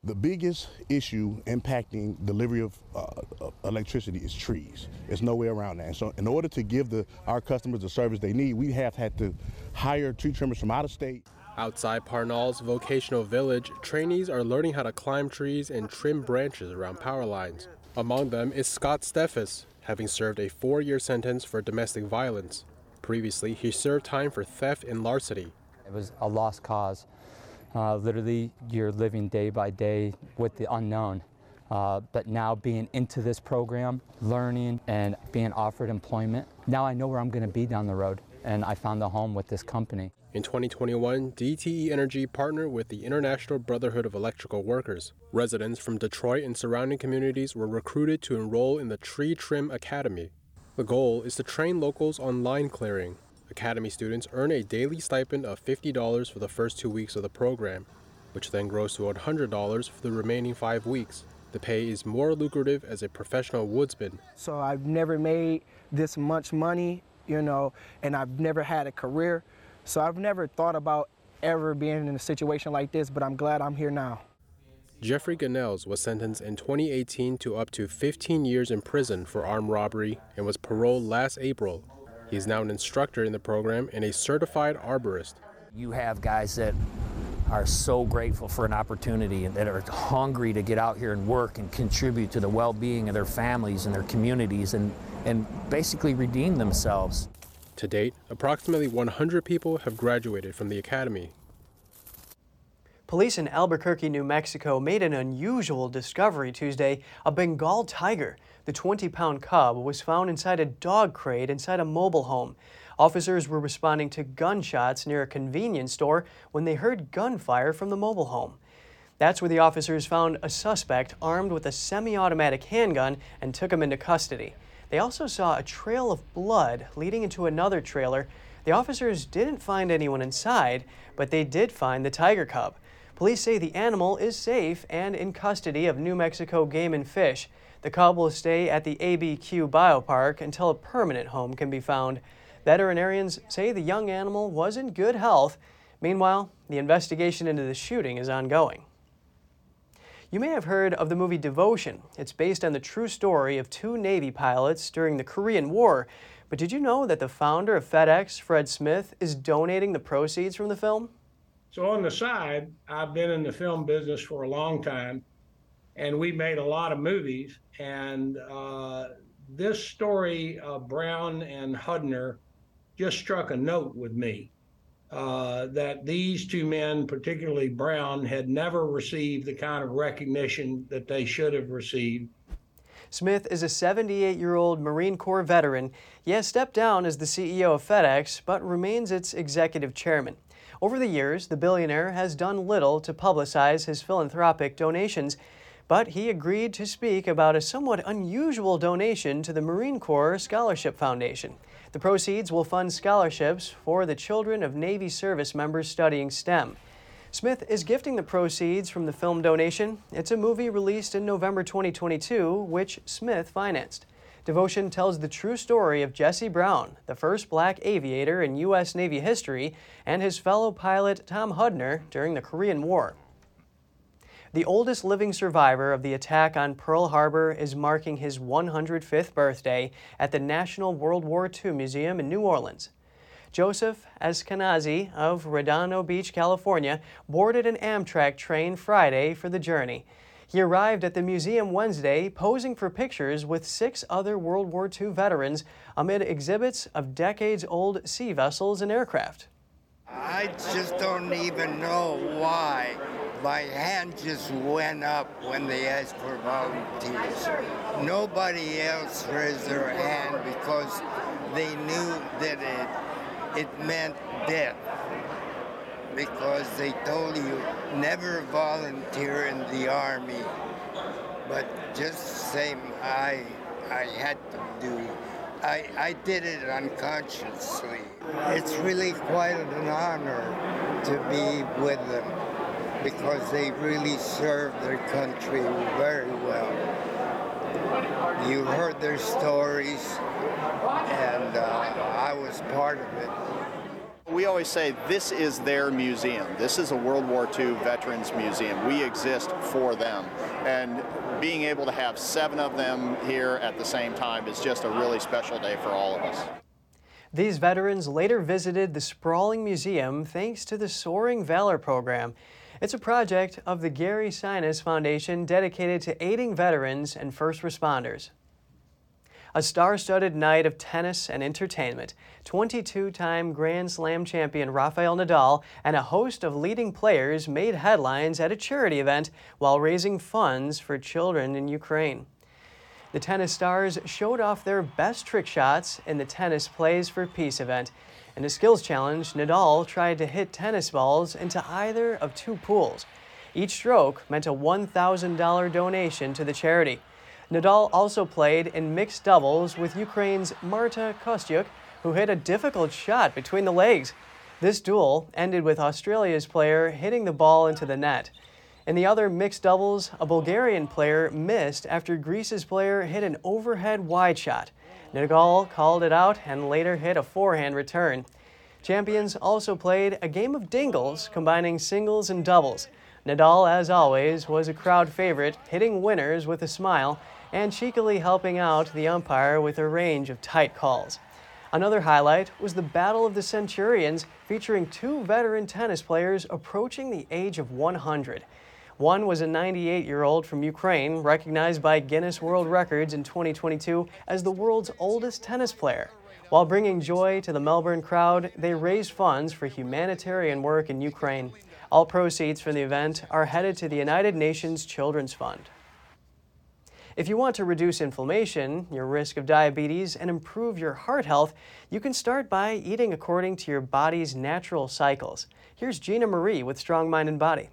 The biggest issue impacting delivery of uh, electricity is trees. There's no way around that. And so, in order to give the, our customers the service they need, we have had to hire tree trimmers from out of state. Outside Parnall's vocational village, trainees are learning how to climb trees and trim branches around power lines. Among them is Scott Steffes, having served a four year sentence for domestic violence. Previously, he served time for theft and larceny. It was a lost cause. Uh, literally, you're living day by day with the unknown. Uh, but now being into this program, learning and being offered employment, now I know where I'm going to be down the road, and I found a home with this company. In 2021, DTE Energy partnered with the International Brotherhood of Electrical Workers. Residents from Detroit and surrounding communities were recruited to enroll in the Tree Trim Academy. The goal is to train locals on line clearing. Academy students earn a daily stipend of $50 for the first two weeks of the program, which then grows to $100 for the remaining five weeks. The pay is more lucrative as a professional woodsman. So I've never made this much money, you know, and I've never had a career. So I've never thought about ever being in a situation like this, but I'm glad I'm here now. Jeffrey Ganells was sentenced in 2018 to up to 15 years in prison for armed robbery and was paroled last April. He is now an instructor in the program and a certified arborist. You have guys that are so grateful for an opportunity and that are hungry to get out here and work and contribute to the well-being of their families and their communities and, and basically redeem themselves. To date, approximately 100 people have graduated from the academy. Police in Albuquerque, New Mexico made an unusual discovery Tuesday a Bengal tiger. The 20 pound cub was found inside a dog crate inside a mobile home. Officers were responding to gunshots near a convenience store when they heard gunfire from the mobile home. That's where the officers found a suspect armed with a semi automatic handgun and took him into custody. They also saw a trail of blood leading into another trailer. The officers didn't find anyone inside, but they did find the tiger cub. Police say the animal is safe and in custody of New Mexico Game and Fish. The cub will stay at the ABQ Biopark until a permanent home can be found. Veterinarians say the young animal was in good health. Meanwhile, the investigation into the shooting is ongoing. You may have heard of the movie Devotion. It's based on the true story of two Navy pilots during the Korean War. But did you know that the founder of FedEx, Fred Smith, is donating the proceeds from the film? So, on the side, I've been in the film business for a long time, and we made a lot of movies. And uh, this story of Brown and Hudner just struck a note with me uh, that these two men, particularly Brown, had never received the kind of recognition that they should have received. Smith is a 78 year old Marine Corps veteran. He has stepped down as the CEO of FedEx, but remains its executive chairman. Over the years, the billionaire has done little to publicize his philanthropic donations, but he agreed to speak about a somewhat unusual donation to the Marine Corps Scholarship Foundation. The proceeds will fund scholarships for the children of Navy service members studying STEM. Smith is gifting the proceeds from the film donation. It's a movie released in November 2022, which Smith financed. Devotion tells the true story of Jesse Brown, the first black aviator in U.S. Navy history, and his fellow pilot Tom Hudner during the Korean War. The oldest living survivor of the attack on Pearl Harbor is marking his 105th birthday at the National World War II Museum in New Orleans. Joseph Eskenazi of Redondo Beach, California, boarded an Amtrak train Friday for the journey. He arrived at the museum Wednesday posing for pictures with six other World War II veterans amid exhibits of decades old sea vessels and aircraft. I just don't even know why my hand just went up when they asked for volunteers. Nobody else raised their hand because they knew that it, it meant death. Because they told you never volunteer in the army. But just the same, I, I had to do I, I did it unconsciously. It's really quite an honor to be with them because they really served their country very well. You heard their stories, and uh, I was part of it. We always say this is their museum. This is a World War II Veterans Museum. We exist for them. And being able to have seven of them here at the same time is just a really special day for all of us. These veterans later visited the sprawling museum thanks to the Soaring Valor program. It's a project of the Gary Sinise Foundation dedicated to aiding veterans and first responders. A star studded night of tennis and entertainment. 22 time Grand Slam champion Rafael Nadal and a host of leading players made headlines at a charity event while raising funds for children in Ukraine. The tennis stars showed off their best trick shots in the Tennis Plays for Peace event. In a skills challenge, Nadal tried to hit tennis balls into either of two pools. Each stroke meant a $1,000 donation to the charity. Nadal also played in mixed doubles with Ukraine's Marta Kostyuk, who hit a difficult shot between the legs. This duel ended with Australia's player hitting the ball into the net. In the other mixed doubles, a Bulgarian player missed after Greece's player hit an overhead wide shot. Nadal called it out and later hit a forehand return. Champions also played a game of dingles combining singles and doubles. Nadal, as always, was a crowd favorite, hitting winners with a smile and cheekily helping out the umpire with a range of tight calls. Another highlight was the Battle of the Centurions, featuring two veteran tennis players approaching the age of 100. One was a 98 year old from Ukraine, recognized by Guinness World Records in 2022 as the world's oldest tennis player. While bringing joy to the Melbourne crowd, they raised funds for humanitarian work in Ukraine. All proceeds from the event are headed to the United Nations Children's Fund. If you want to reduce inflammation, your risk of diabetes, and improve your heart health, you can start by eating according to your body's natural cycles. Here's Gina Marie with Strong Mind and Body.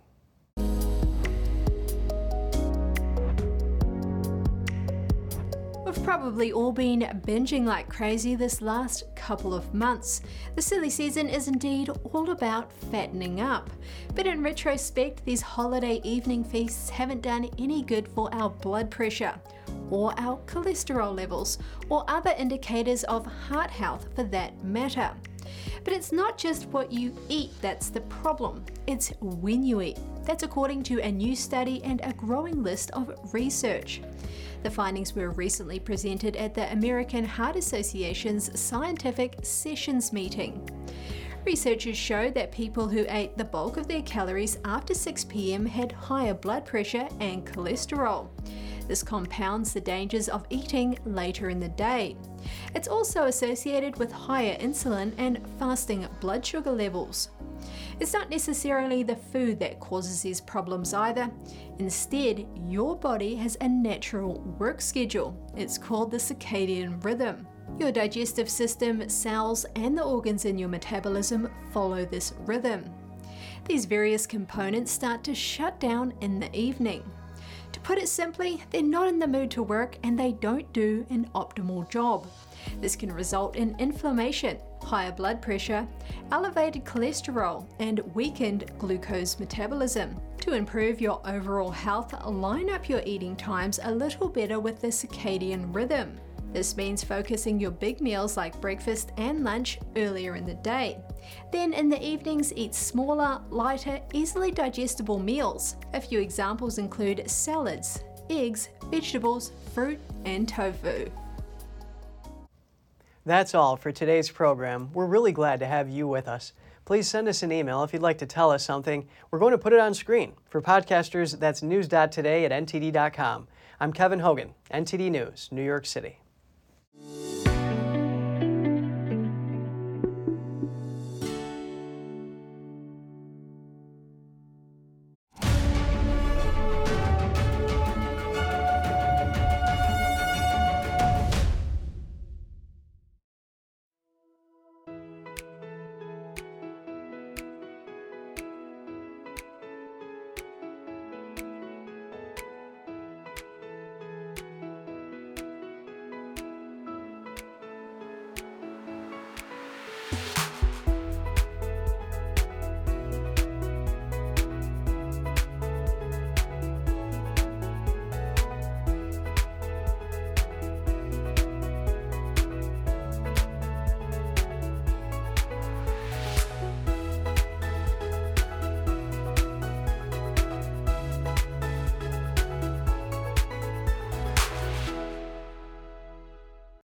Probably all been binging like crazy this last couple of months. The silly season is indeed all about fattening up. But in retrospect, these holiday evening feasts haven't done any good for our blood pressure, or our cholesterol levels, or other indicators of heart health for that matter. But it's not just what you eat that's the problem, it's when you eat. That's according to a new study and a growing list of research. The findings were recently presented at the American Heart Association's Scientific Sessions meeting. Researchers showed that people who ate the bulk of their calories after 6 pm had higher blood pressure and cholesterol. This compounds the dangers of eating later in the day. It's also associated with higher insulin and fasting blood sugar levels. It's not necessarily the food that causes these problems either. Instead, your body has a natural work schedule. It's called the circadian rhythm. Your digestive system, cells, and the organs in your metabolism follow this rhythm. These various components start to shut down in the evening. To put it simply, they're not in the mood to work and they don't do an optimal job. This can result in inflammation, higher blood pressure, elevated cholesterol, and weakened glucose metabolism. To improve your overall health, line up your eating times a little better with the circadian rhythm. This means focusing your big meals like breakfast and lunch earlier in the day. Then in the evenings, eat smaller, lighter, easily digestible meals. A few examples include salads, eggs, vegetables, fruit, and tofu. That's all for today's program. We're really glad to have you with us. Please send us an email if you'd like to tell us something. We're going to put it on screen. For podcasters, that's news.today at ntd.com. I'm Kevin Hogan, NTD News, New York City.